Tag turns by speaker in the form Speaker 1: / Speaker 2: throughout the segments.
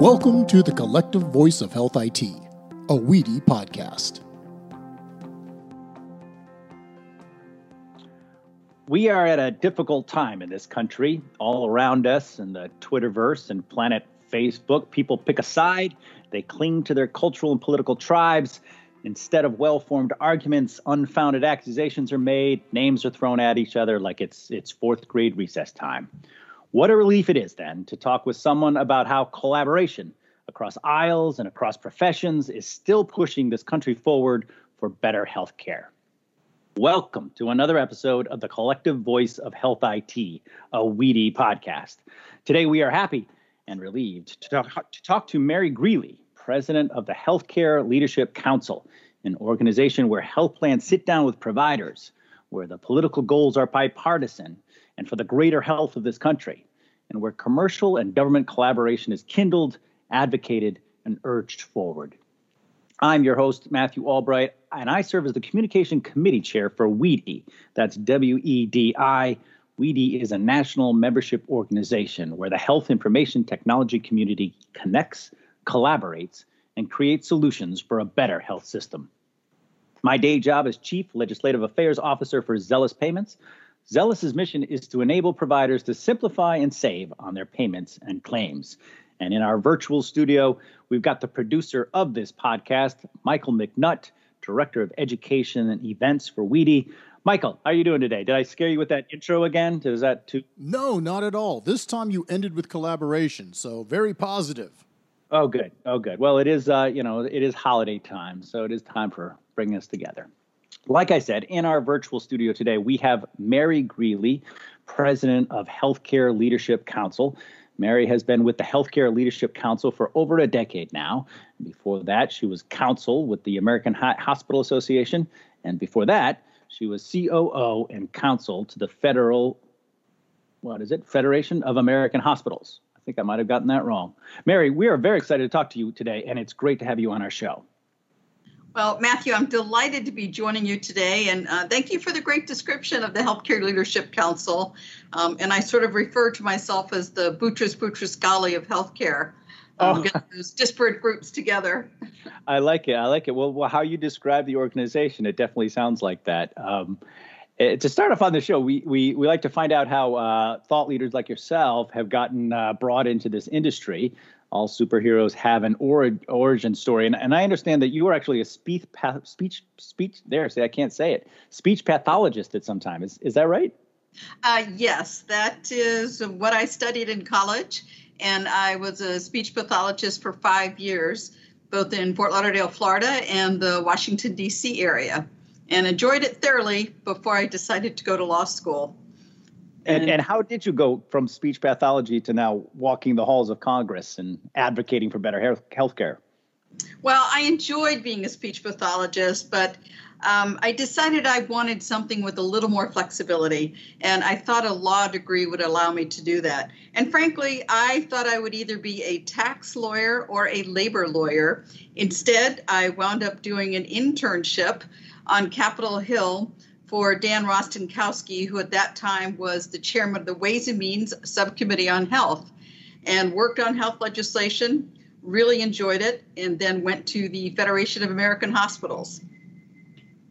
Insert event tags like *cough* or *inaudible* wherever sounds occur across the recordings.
Speaker 1: Welcome to the Collective Voice of Health IT, a WEDI podcast.
Speaker 2: We are at a difficult time in this country. All around us in the Twitterverse and planet Facebook, people pick a side. They cling to their cultural and political tribes. Instead of well-formed arguments, unfounded accusations are made. Names are thrown at each other like it's it's fourth grade recess time. What a relief it is then to talk with someone about how collaboration across aisles and across professions is still pushing this country forward for better health care. Welcome to another episode of the Collective Voice of Health IT, a WEDI podcast. Today we are happy and relieved to talk to, talk to Mary Grealy, president of the Healthcare Leadership Council, an organization where health plans sit down with providers, where the political goals are bipartisan, and for the greater health of this country, and where commercial and government collaboration is kindled, advocated, and urged forward. I'm your host, Matthew Albright, and I serve as the Communication Committee Chair for WEDI. That's W E D I. WEDI is a national membership organization where the health information technology community connects, collaborates, and creates solutions for a better health system. My day job is Chief Legislative Affairs Officer for Zelis Payments, Zelis's mission is to enable providers to simplify and save on their payments and claims. And in our virtual studio, we've got the producer of this podcast, Michael McNutt, Director of Education and Events for WEDI. Michael, how are you doing today? Did I scare you with that intro again? Is that too?
Speaker 1: No, not at all. This time you ended with collaboration, so very positive.
Speaker 2: Oh, good. Oh, good. Well, it is, uh, you know, it is holiday time, so it is time for bringing us together. Like I said, in our virtual studio today, we have Mary Grealy, president of Healthcare Leadership Council. Mary has been with the Healthcare Leadership Council for over a decade now. Before that, she was counsel with the American Hospital Association. And before that, she was COO and counsel to the Federal, what is it? Federation of American Hospitals. I think I might have gotten that wrong. Mary, we are very excited to talk to you today, and it's great to have you on our show.
Speaker 3: Well, Matthew, I'm delighted to be joining you today, and uh, thank you for the great description of the Healthcare Leadership Council. Um, and I sort of refer to myself as the Boutros Boutros-Ghali of healthcare. Um, oh. those disparate groups together.
Speaker 2: I like it. I like it. Well, well, how you describe the organization, it definitely sounds like that. Um, to start off on the show, we we we like to find out how uh, thought leaders like yourself have gotten uh, brought into this industry all superheroes have an or- origin story. And, and I understand that you are actually a speech, path- speech, speech, there, say I can't say it, speech pathologist at some time. Is, is that right?
Speaker 3: Uh, yes, that is what I studied in college. And I was a speech pathologist for five years, both in Fort Lauderdale, Florida, and the Washington, D.C. area, and enjoyed it thoroughly before I decided to go to law school.
Speaker 2: And, and how did you go from speech pathology to now walking the halls of Congress and advocating for better health care?
Speaker 3: Well, I enjoyed being a speech pathologist, but um, I decided I wanted something with a little more flexibility, and I thought a law degree would allow me to do that. And frankly, I thought I would either be a tax lawyer or a labor lawyer. Instead, I wound up doing an internship on Capitol Hill for Dan Rostenkowski, who at that time was the chairman of the Ways and Means Subcommittee on Health, and worked on health legislation, really enjoyed it, and then went to the Federation of American Hospitals.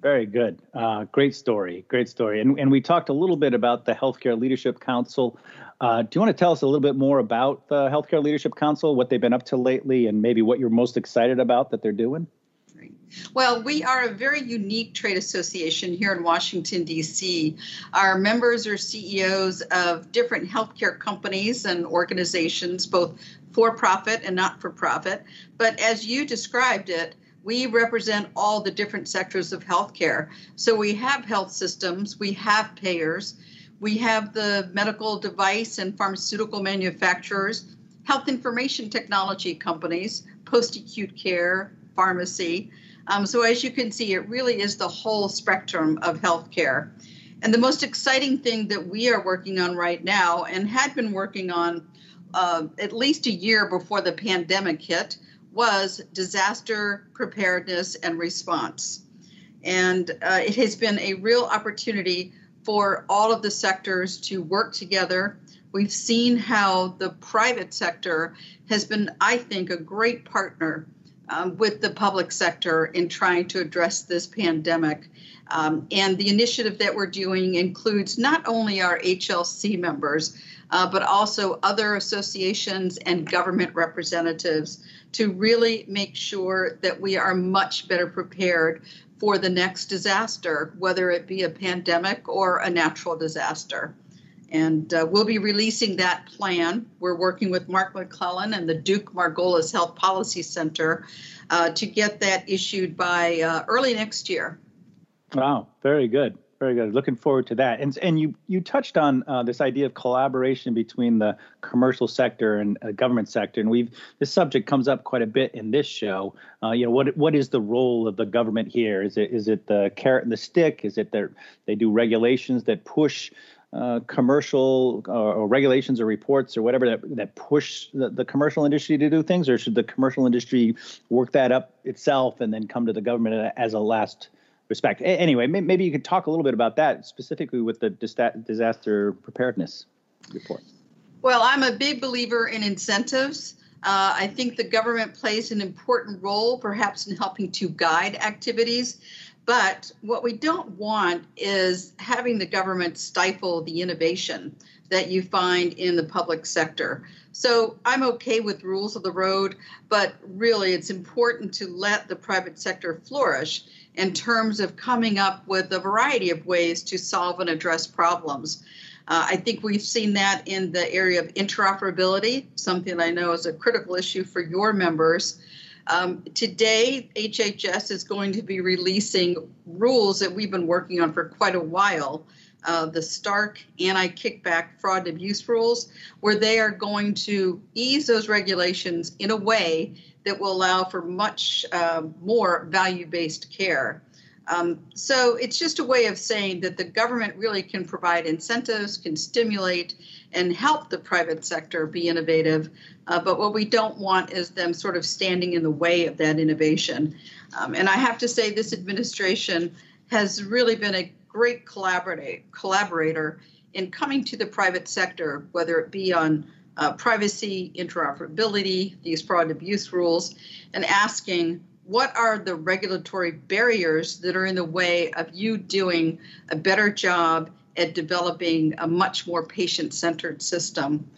Speaker 2: Very good. Uh, great story. Great story. And, and we talked a little bit about the Healthcare Leadership Council. Uh, do you want to tell us a little bit more about the Healthcare Leadership Council, what they've been up to lately, and maybe what you're most excited about that they're doing?
Speaker 3: Well, we are a very unique trade association here in Washington, D.C. Our members are CEOs of different healthcare companies and organizations, both for profit and not for profit. But as you described it, we represent all the different sectors of healthcare. So we have health systems, we have payers, we have the medical device and pharmaceutical manufacturers, health information technology companies, post acute care, pharmacy. Um, so as you can see, it really is the whole spectrum of healthcare. And the most exciting thing that we are working on right now and had been working on uh, at least a year before the pandemic hit was disaster preparedness and response. And uh, it has been a real opportunity for all of the sectors to work together we've seen how the private sector has been, I think, a great partner um, with the public sector in trying to address this pandemic. Um, and the initiative that we're doing includes not only our HLC members, uh, but also other associations and government representatives to really make sure that we are much better prepared for the next disaster, whether it be a pandemic or a natural disaster. And uh, we'll be releasing that plan. We're working with Mark McClellan and the Duke Margolis Health Policy Center uh, to get that issued by uh, early next year.
Speaker 2: Wow, very good. Very good. Looking forward to that. And and you you touched on uh, this idea of collaboration between the commercial sector and uh, government sector, and we've this subject comes up quite a bit in this show. Uh, you know, what what is the role of the government here? Is it is it the carrot and the stick? Is it that they do regulations that push uh, commercial uh, or regulations or reports or whatever that, that push the, the, commercial industry to do things, or should the commercial industry work that up itself and then come to the government as a last respect? A- anyway, may- maybe you could talk a little bit about that specifically with the disaster preparedness report.
Speaker 3: Well, I'm a big believer in incentives. Uh, I think the government plays an important role, perhaps in helping to guide activities. But what we don't want is having the government stifle the innovation that you find in the public sector. So I'm okay with rules of the road, but really it's important to let the private sector flourish in terms of coming up with a variety of ways to solve and address problems. Uh, I think we've seen that in the area of interoperability, something I know is a critical issue for your members. Um, today, HHS is going to be releasing rules that we've been working on for quite a while. Uh, the Stark anti kickback fraud and abuse rules, where they are going to ease those regulations in a way that will allow for much uh, more value based care. Um, so it's just a way of saying that the government really can provide incentives, can stimulate, and help the private sector be innovative. Uh, but what we don't want is them sort of standing in the way of that innovation. Um, and I have to say, this administration has really been a great collaborator in coming to the private sector, whether it be on uh, privacy, interoperability, these fraud and abuse rules, and asking what are the regulatory barriers that are in the way of you doing a better job at developing a much more patient centered system.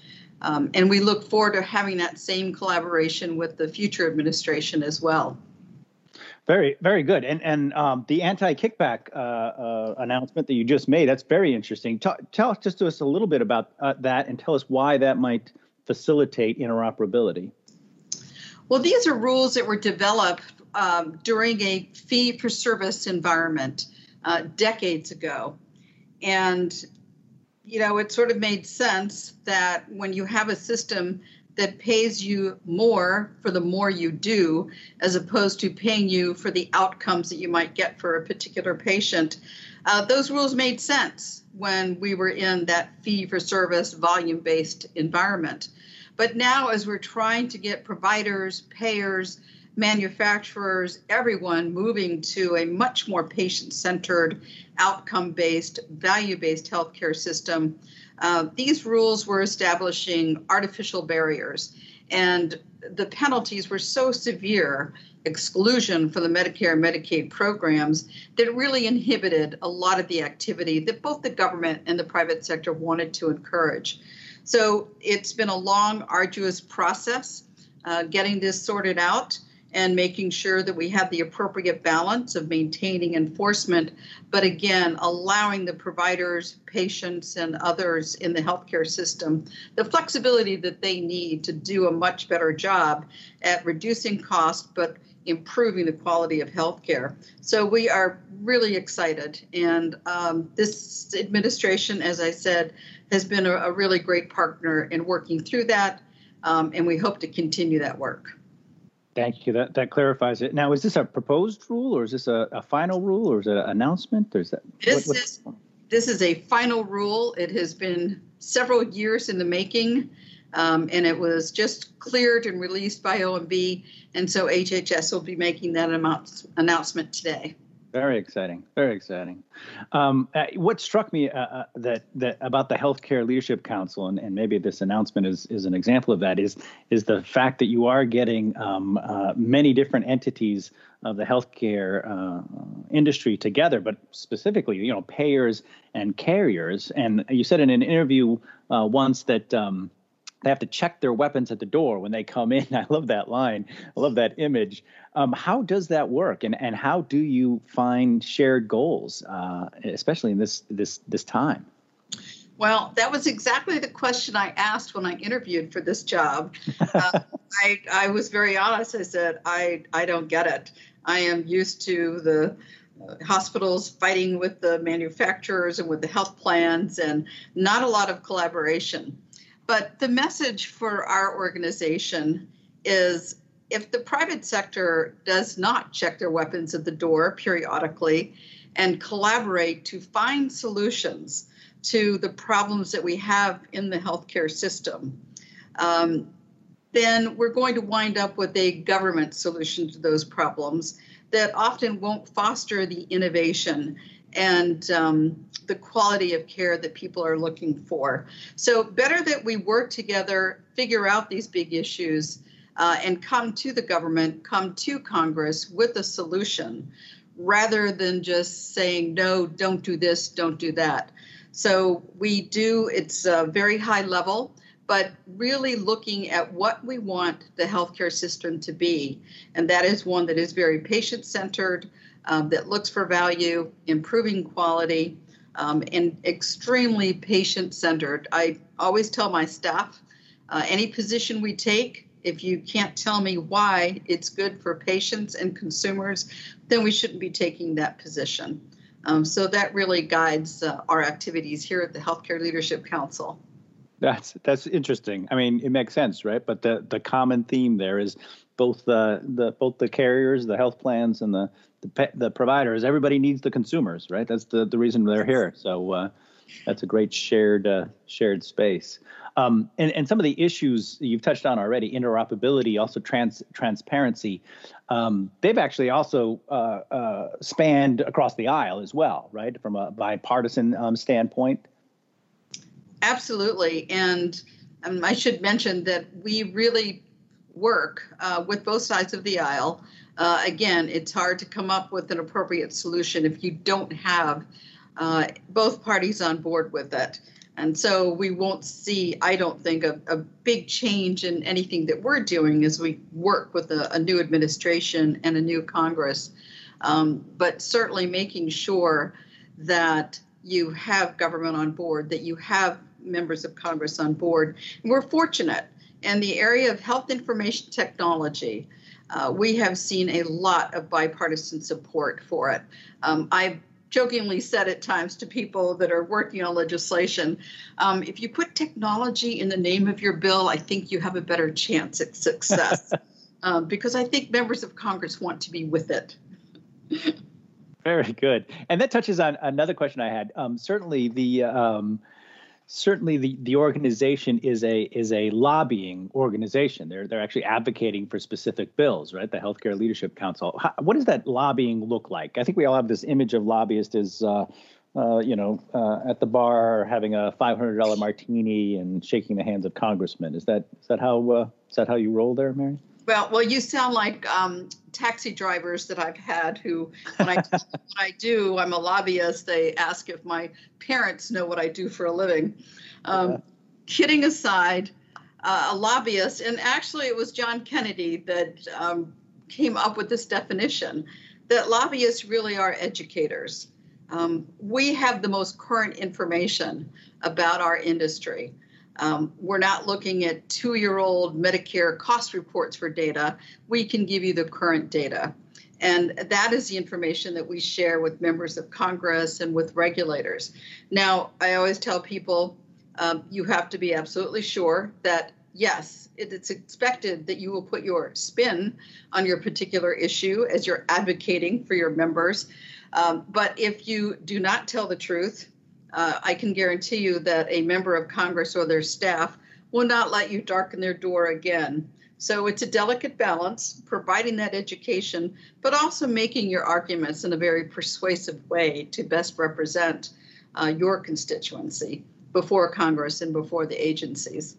Speaker 3: Um, and we look forward to having that same collaboration with the future administration as well.
Speaker 2: Very, very good. And and um, the anti-kickback uh, uh, announcement that you just made, that's very interesting. Tell just to us a little bit about uh, that and tell us why that might facilitate interoperability.
Speaker 3: Well, these are rules that were developed um, during a fee for service environment uh, decades ago. And, you know, it sort of made sense that when you have a system that pays you more for the more you do, as opposed to paying you for the outcomes that you might get for a particular patient, uh, those rules made sense when we were in that fee for service, volume based environment. But now, as we're trying to get providers, payers, manufacturers, everyone moving to a much more patient centered, outcome based, value based healthcare system. Uh, these rules were establishing artificial barriers, and the penalties were so severe exclusion from the Medicare and Medicaid programs that really inhibited a lot of the activity that both the government and the private sector wanted to encourage. So it's been a long, arduous process uh, getting this sorted out and making sure that we have the appropriate balance of maintaining enforcement, but again, allowing the providers, patients, and others in the healthcare system the flexibility that they need to do a much better job at reducing cost, but improving the quality of healthcare. So we are really excited. And um, this administration, as I said, has been a, a, really great partner in working through that. Um, and we hope to continue that work.
Speaker 2: Thank you. That that clarifies it. Now, is this a proposed rule, or is this a, a final rule, or is it an announcement, or is that?
Speaker 3: This what, is this is a final rule. It has been several years in the making, um, and it was just cleared and released by OMB, and so HHS will be making that amount, announcement today.
Speaker 2: Very exciting. Very exciting. Um, uh, what struck me uh, uh, that that about the Healthcare Leadership Council, and, and maybe this announcement is is an example of that, is is the fact that you are getting um, uh, many different entities of the healthcare uh, industry together, but specifically, you know, payers and carriers. And you said in an interview uh, once that. Um, they have to check their weapons at the door when they come in. *laughs* I love that line. I love that image. Um, how does that work, and and how do you find shared goals, uh, especially in this this this time?
Speaker 3: Well, that was exactly the question I asked when I interviewed for this job. *laughs* Uh, I I was very honest. I said I I don't get it. I am used to the uh, hospitals fighting with the manufacturers and with the health plans, and not a lot of collaboration. But the message for our organization is if the private sector does not check their weapons at the door periodically and collaborate to find solutions to the problems that we have in the healthcare system, um, then we're going to wind up with a government solution to those problems that often won't foster the innovation and um, the quality of care that people are looking for. So, better that we work together, figure out these big issues, uh, and come to the government, come to Congress with a solution rather than just saying, no, don't do this, don't do that. So we do, it's a very high level, but really looking at what we want the healthcare system to be. And that is one that is very patient centered, um, that looks for value, improving quality, um, and extremely patient centered. I always tell my staff uh, any position we take, if you can't tell me why it's good for patients and consumers, then we shouldn't be taking that position. Um, so that really guides uh, our activities here at the Healthcare Leadership Council.
Speaker 2: That's that's interesting. I mean, it makes sense, right? But the the common theme there is both the the both the carriers, the health plans, and the the, the providers. Everybody needs the consumers, right? That's the the reason they're here. So uh, that's a great shared uh, shared space. Um, and, and some of the issues you've touched on already, interoperability, also trans, transparency, um, they've actually also uh, uh, spanned across the aisle as well, right, from a bipartisan um, standpoint.
Speaker 3: Absolutely. And um, I should mention that we really work uh, with both sides of the aisle. Uh, again, it's hard to come up with an appropriate solution if you don't have uh, both parties on board with it. And so we won't see, I don't think, a, a big change in anything that we're doing as we work with a, a new administration and a new Congress. Um, but certainly making sure that you have government on board, that you have members of Congress on board. And we're fortunate in the area of health information technology. Uh, we have seen a lot of bipartisan support for it. Um, I've jokingly said at times to people that are working on legislation um, if you put technology in the name of your bill, I think you have a better chance at success um, *laughs* because I think members of Congress want to be with it. *laughs*
Speaker 2: Very good. And that touches on another question I had. Um, certainly, the um, certainly the, the organization is a is a lobbying organization. They're they're actually advocating for specific bills, right? The Healthcare Leadership Council. How, what does that lobbying look like? I think we all have this image of lobbyists as uh, uh, you know uh, at the bar having a five hundred dollar martini and shaking the hands of congressmen. Is that is that how uh, is that how you roll there, Mary?
Speaker 3: Well, well, you sound like um, taxi drivers that I've had who, when I what I do, I'm a lobbyist. They ask if my parents know what I do for a living. Um, yeah. Kidding aside, uh, a lobbyist, and actually it was John Kennedy that um, came up with this definition that lobbyists really are educators. Um, we have the most current information about our industry. Um, we're not looking at two year old Medicare cost reports for data. We can give you the current data. And that is the information that we share with members of Congress and with regulators. Now, I always tell people um, you have to be absolutely sure that, yes, it's expected that you will put your spin on your particular issue as you're advocating for your members. Um, but if you do not tell the truth, uh, I can guarantee you that a member of Congress or their staff will not let you darken their door again. So it's a delicate balance, providing that education, but also making your arguments in a very persuasive way to best represent uh, your constituency before Congress and before the agencies.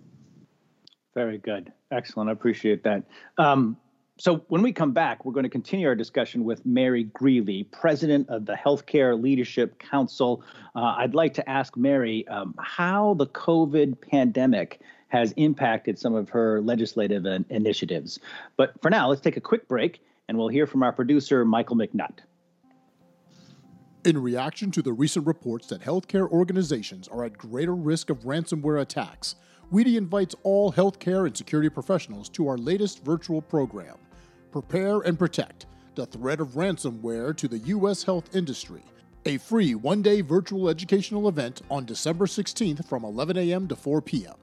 Speaker 2: Very good. Excellent. I appreciate that. Um, so, when we come back, we're going to continue our discussion with Mary Grealy, president of the Healthcare Leadership Council. Uh, I'd like to ask Mary um, how the COVID pandemic has impacted some of her legislative initiatives. But for now, let's take a quick break and we'll hear from our producer, Michael McNutt.
Speaker 1: In reaction to the recent reports that healthcare organizations are at greater risk of ransomware attacks, WEDI invites all healthcare and security professionals to our latest virtual program, Prepare and Protect The Threat of Ransomware to the U.S. Health Industry, a free one day virtual educational event on December 16th from 11 a.m. to 4 p.m.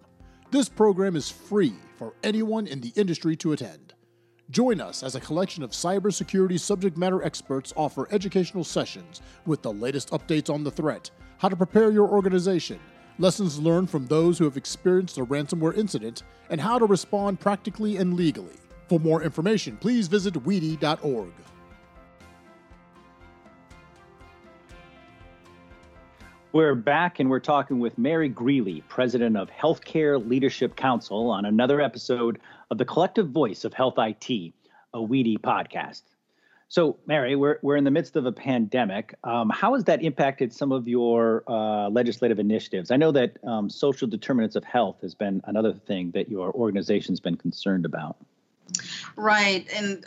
Speaker 1: This program is free for anyone in the industry to attend. Join us as a collection of cybersecurity subject matter experts offer educational sessions with the latest updates on the threat, how to prepare your organization, lessons learned from those who have experienced a ransomware incident, and how to respond practically and legally. For more information, please visit WEDI.org.
Speaker 2: We're back and we're talking with Mary Grealy, president of Healthcare Leadership Council, on another episode of the Collective Voice of Health IT, a WEDI podcast. So, Mary, we're, we're in the midst of a pandemic. Um, how has that impacted some of your uh, legislative initiatives? I know that um, social determinants of health has been another thing that your organization's been concerned about.
Speaker 3: Right. And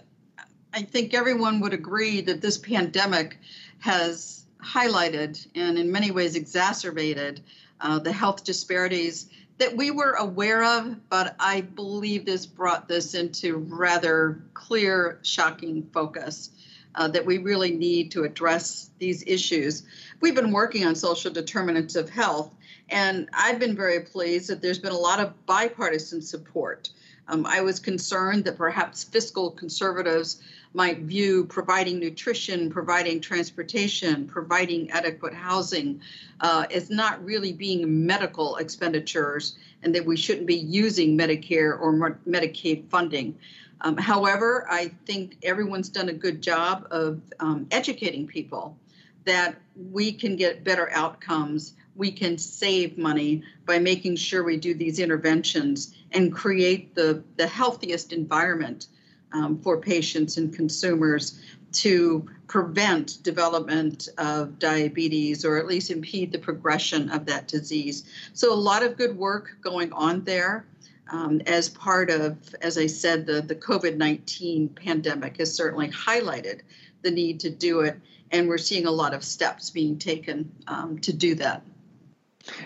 Speaker 3: I think everyone would agree that this pandemic has highlighted and, in many ways, exacerbated uh, the health disparities that we were aware of, but I believe this brought this into rather clear, shocking focus. Uh, that we really need to address these issues. We've been working on social determinants of health, and I've been very pleased that there's been a lot of bipartisan support. Um, I was concerned that perhaps fiscal conservatives might view providing nutrition, providing transportation, providing adequate housing uh, as not really being medical expenditures and that we shouldn't be using Medicare or Medicaid funding. Um, however, I think everyone's done a good job of um, educating people that we can get better outcomes. We can save money by making sure we do these interventions and create the, the healthiest environment um, for patients and consumers to prevent development of diabetes or at least impede the progression of that disease. So, a lot of good work going on there. Um, as part of, as I said, the, the COVID 19 pandemic has certainly highlighted the need to do it. And we're seeing a lot of steps being taken um, to do that.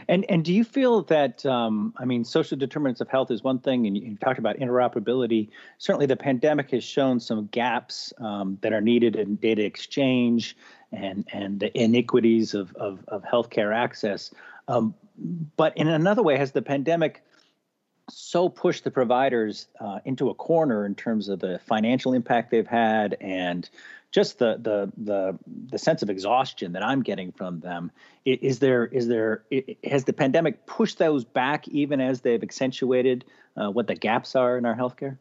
Speaker 2: And and do you feel that um, I mean social determinants of health is one thing, and you, talked about interoperability. Certainly, the pandemic has shown some gaps um, that are needed in data exchange and and the iniquities of of, of healthcare access. Um, but in another way, has the pandemic so pushed the providers uh, into a corner in terms of the financial impact they've had and just the the the the sense of exhaustion that I'm getting from them. Is there is there has the pandemic pushed those back even as they've accentuated uh, what the gaps are in our healthcare?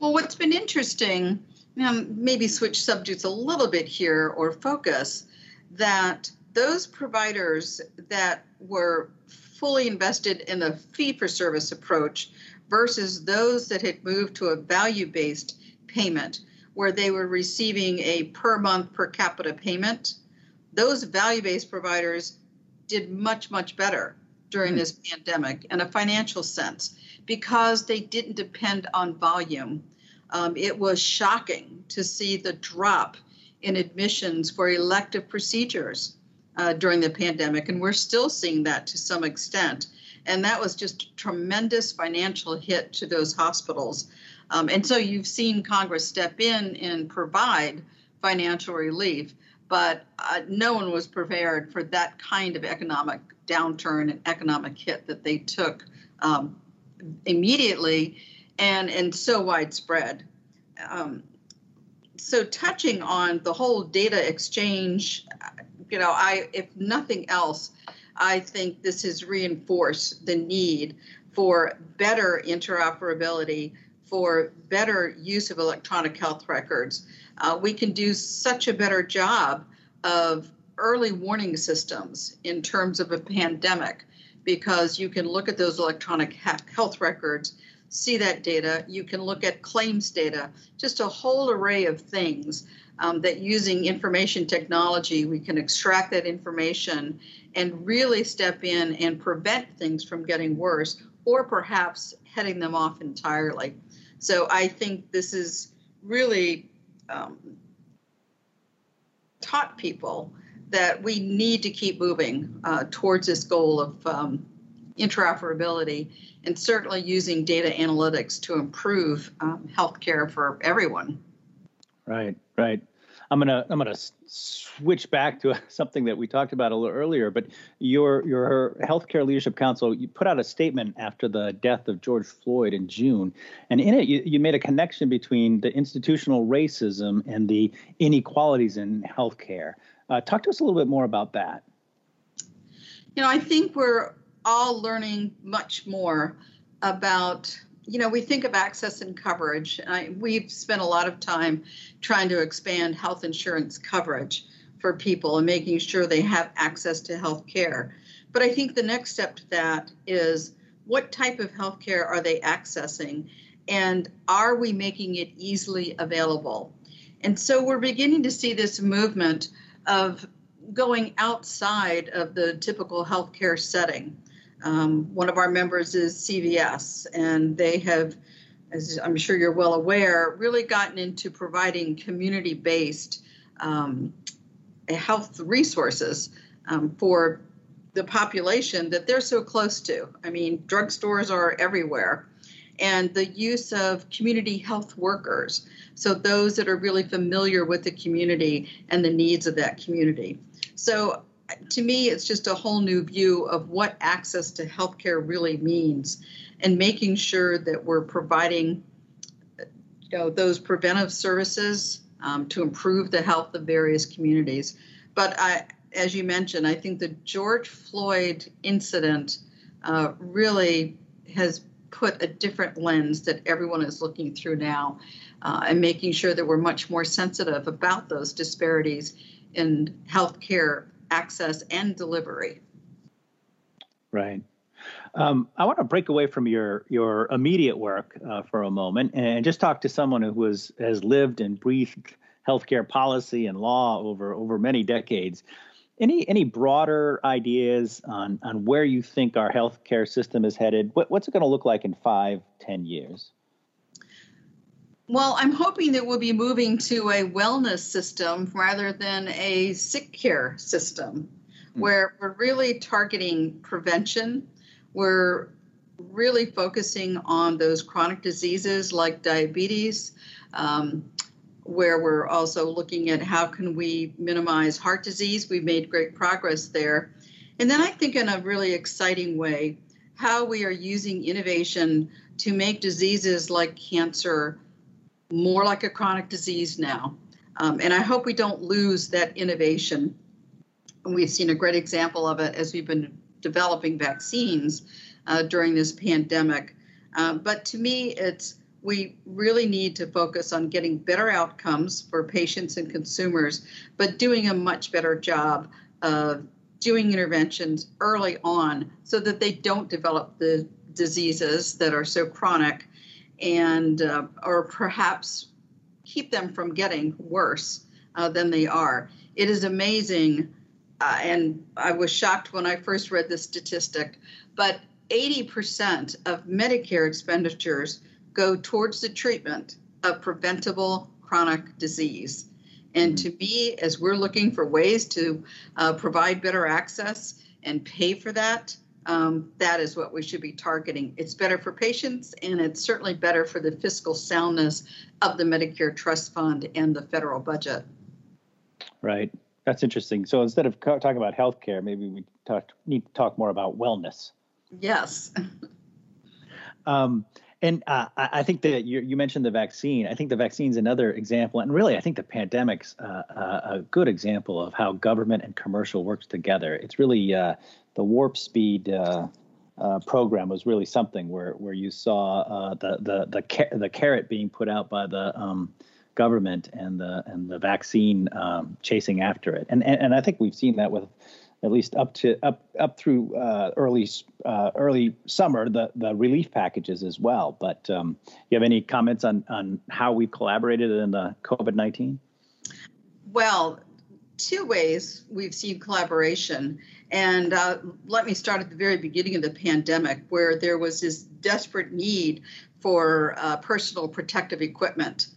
Speaker 3: Well, what's been interesting, um, maybe switch subjects a little bit here or focus that those providers that were fully invested in the fee for service approach versus those that had moved to a value based payment where they were receiving a per month per capita payment, those value based providers did much, much better during mm this pandemic in a financial sense because they didn't depend on volume. Um, it was shocking to see the drop in admissions for elective procedures uh, during the pandemic, and we're still seeing that to some extent. And that was just a tremendous financial hit to those hospitals. Um, and so you've seen Congress step in and provide financial relief, but uh, no one was prepared for that kind of economic downturn and economic hit that they took um, immediately and, and so widespread. Um, so touching on the whole data exchange, you know, I if nothing else, I think this has reinforced the need for better interoperability for better use of electronic health records, uh, we can do such a better job of early warning systems in terms of a pandemic because you can look at those electronic health records, see that data. You can look at claims data, just a whole array of things um, that using information technology, we can extract that information and really step in and prevent things from getting worse or perhaps heading them off entirely. So I think this is really um, taught people that we need to keep moving uh, towards this goal of um, interoperability and certainly using data analytics to improve um, healthcare for everyone.
Speaker 2: Right, right. I'm gonna I'm gonna switch back to *laughs* something that we talked about a little earlier. But your your Healthcare Leadership Council you put out a statement after the death of George Floyd in June, and in it you, you made a connection between the institutional racism and the inequalities in healthcare. Uh, talk to us a little bit more about that.
Speaker 3: You know, I think we're all learning much more about you know we think of access and coverage. I, we've spent a lot of time trying to expand health insurance coverage for people and making sure they have access to health care but i think the next step to that is what type of health care are they accessing? And are we making it easily available? And so we're beginning to see this movement of going outside of the typical healthcare setting um, one of our members is CVS, and they have, as I'm sure you're well aware, really gotten into providing community based um, health resources um, for the population that they're so close to. I mean, drugstores are everywhere. And the use of community health workers, so those that are really familiar with the community and the needs of that community. So to me, it's just a whole new view of what access to healthcare really means and making sure that we're providing you know, those preventive services um, to improve the health of various communities. But I, as you mentioned, I think the George Floyd incident uh, really has put a different lens that everyone is looking through now uh, and making sure that we're much more sensitive about those disparities in healthcare access and delivery.
Speaker 2: Right. Um, I want to break away from your your immediate work uh, for a moment and just talk to someone who has has lived and breathed healthcare policy and law over over many decades. Any any broader ideas on on where you think our healthcare system is headed? What, what's it going to look like in five, ten years?
Speaker 3: Well, I'm hoping that we'll be moving to a wellness system rather than a sick care system mm. where we're really targeting prevention. We're really focusing on those chronic diseases like diabetes, um, where we're also looking at how can we minimize heart disease. We've made great progress there. And then I think in a really exciting way, how we are using innovation to make diseases like cancer more like a chronic disease now. Um, and I hope we don't lose that innovation. And we've seen a great example of it as we've been developing vaccines uh, during this pandemic. Um, but to me, it's we really need to focus on getting better outcomes for patients and consumers, but doing a much better job of doing interventions early on so that they don't develop the diseases that are so chronic and uh, or perhaps keep them from getting worse uh, than they are. It is amazing, uh, and I was shocked when I first read this statistic, but 80% of Medicare expenditures go towards the treatment of preventable chronic disease. And to me, as we're looking for ways to uh, provide better access and pay for that, um, that is what we should be targeting. It's better for patients, and it's certainly better for the fiscal soundness of the Medicare Trust Fund and the federal budget.
Speaker 2: Right. That's interesting. So instead of talking about healthcare, maybe we talk, need to talk more about wellness.
Speaker 3: Yes.
Speaker 2: um, and uh, I think that you, you, mentioned the vaccine. I think the vaccine is another example, and really, I think the pandemic's uh, a good example of how government and commercial works together. It's really uh, the warp speed uh, uh, program was really something where where you saw uh, the the the car- the carrot being put out by the um, government and the and the vaccine um, chasing after it, and, and and I think we've seen that with at least up to up up through uh, early uh, early summer the the relief packages as well. But um, you have any comments on on how we've collaborated in the COVID nineteen?
Speaker 3: Well, two ways we've seen collaboration. And uh, let me start at the very beginning of the pandemic, where there was this desperate need for uh, personal protective equipment.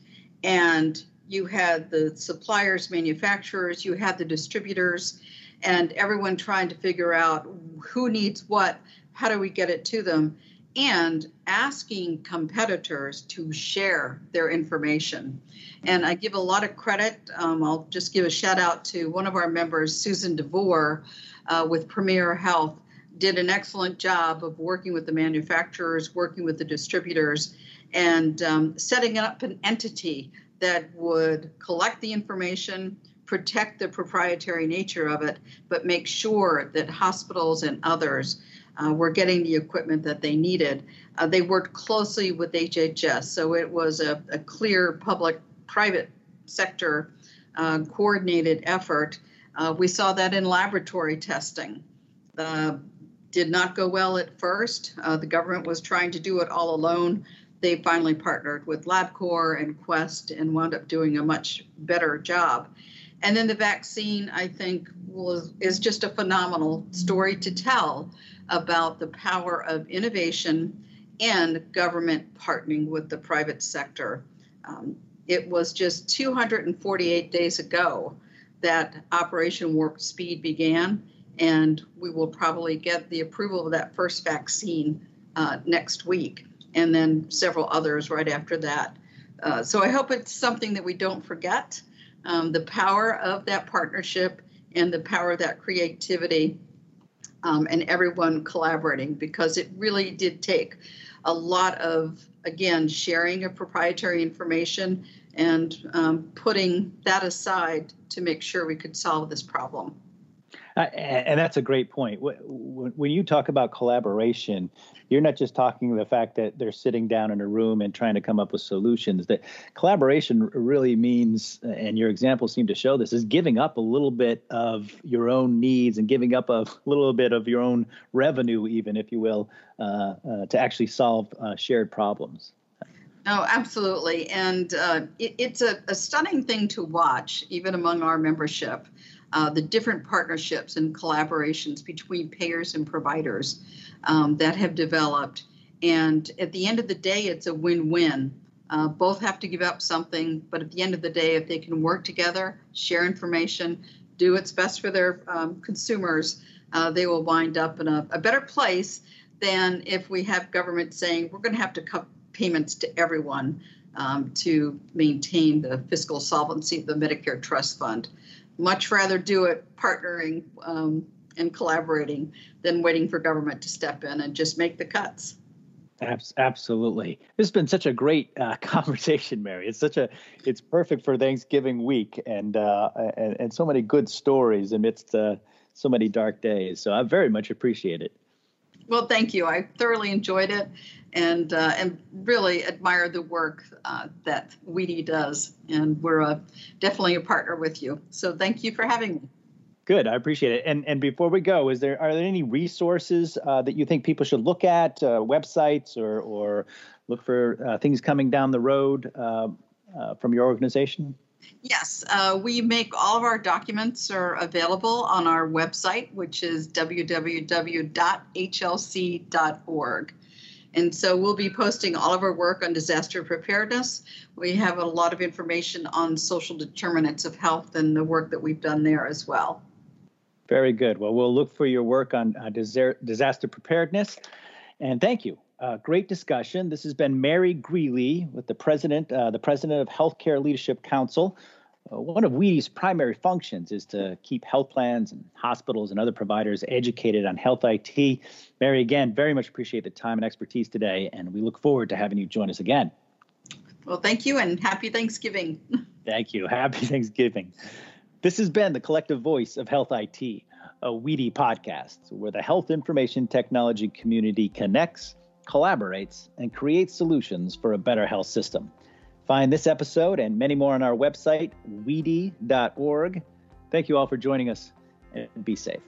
Speaker 3: And you had the suppliers, manufacturers, you had the distributors, and everyone trying to figure out who needs what, how do we get it to them, and asking competitors to share their information. And I give a lot of credit. Um, I'll just give a shout out to one of our members, Susan DeVore, uh, with Premier Health, did an excellent job of working with the manufacturers, working with the distributors, and um, setting up an entity that would collect the information, protect the proprietary nature of it, but make sure that hospitals and others uh, were getting the equipment that they needed. Uh, they worked closely with HHS, so it was a, a clear public private sector uh, coordinated effort. Uh, we saw that in laboratory testing. Uh, did not go well at first. Uh, the government was trying to do it all alone. They finally partnered with LabCorp and Quest and wound up doing a much better job. And then the vaccine, I think, was, is just a phenomenal story to tell about the power of innovation and government partnering with the private sector. Um, it was just 248 days ago that Operation Warp Speed began, and we will probably get the approval of that first vaccine uh, next week, and then several others right after that. Uh, so I hope it's something that we don't forget um, the power of that partnership and the power of that creativity um, and everyone collaborating because it really did take a lot of, again, sharing of proprietary information and um, putting that aside to make sure we could solve this problem.
Speaker 2: And that's a great point. When you talk about collaboration, you're not just talking the fact that they're sitting down in a room and trying to come up with solutions. That collaboration really means, and your examples seem to show this, is giving up a little bit of your own needs and giving up a *laughs* little bit of your own revenue, even if you will, uh, uh, to actually solve uh, shared problems.
Speaker 3: Oh, absolutely. And uh, it, it's a, a, stunning thing to watch, even among our membership, uh, the different partnerships and collaborations between payers and providers um, that have developed. And at the end of the day, it's a win win. Uh, both have to give up something, but at the end of the day, if they can work together, share information, do what's best for their um, consumers, uh, they will wind up in a, a, better place than if we have government saying we're going to have to cut payments to everyone um, to maintain the fiscal solvency of the Medicare Trust Fund. Much rather do it partnering um, and collaborating than waiting for government to step in and just make the cuts.
Speaker 2: Absolutely, this has been such a great uh, *laughs* conversation, Mary. It's such a, it's perfect for Thanksgiving week, and uh, and, and so many good stories amidst uh, so many dark days. So I very much appreciate it.
Speaker 3: Well, thank you. I thoroughly enjoyed it, and uh, and really admire the work uh, that WEDI does, and we're uh, definitely a partner with you. So thank you for having me.
Speaker 2: Good, I appreciate it. And and before we go, is there are there any resources uh, that you think people should look at, uh, websites or or look for uh, things coming down the road from your organization?
Speaker 3: Yes, uh, we make all of our documents are available on our website, which is www.hlc.org. And so we'll be posting all of our work on disaster preparedness. We have a lot of information on social determinants of health and the work that we've done there as well.
Speaker 2: Very good. Well, we'll look for your work on uh, disaster preparedness. And thank you. Uh, great discussion. This has been Mary Grealy with the president, uh, the president of Healthcare Leadership Council. Uh, one of WEDI's primary functions is to keep health plans and hospitals and other providers educated on health IT. Mary, again, very much appreciate the time and expertise today, and we look forward to having you join us again.
Speaker 3: Well, thank you, and happy Thanksgiving. *laughs*
Speaker 2: thank you. Happy Thanksgiving. This has been the collective voice of Health IT. a WEDI podcast where the health information technology community connects, collaborates, and creates solutions for a better health system. Find this episode and many more on our website, wedi.org. Thank you all for joining us and be safe.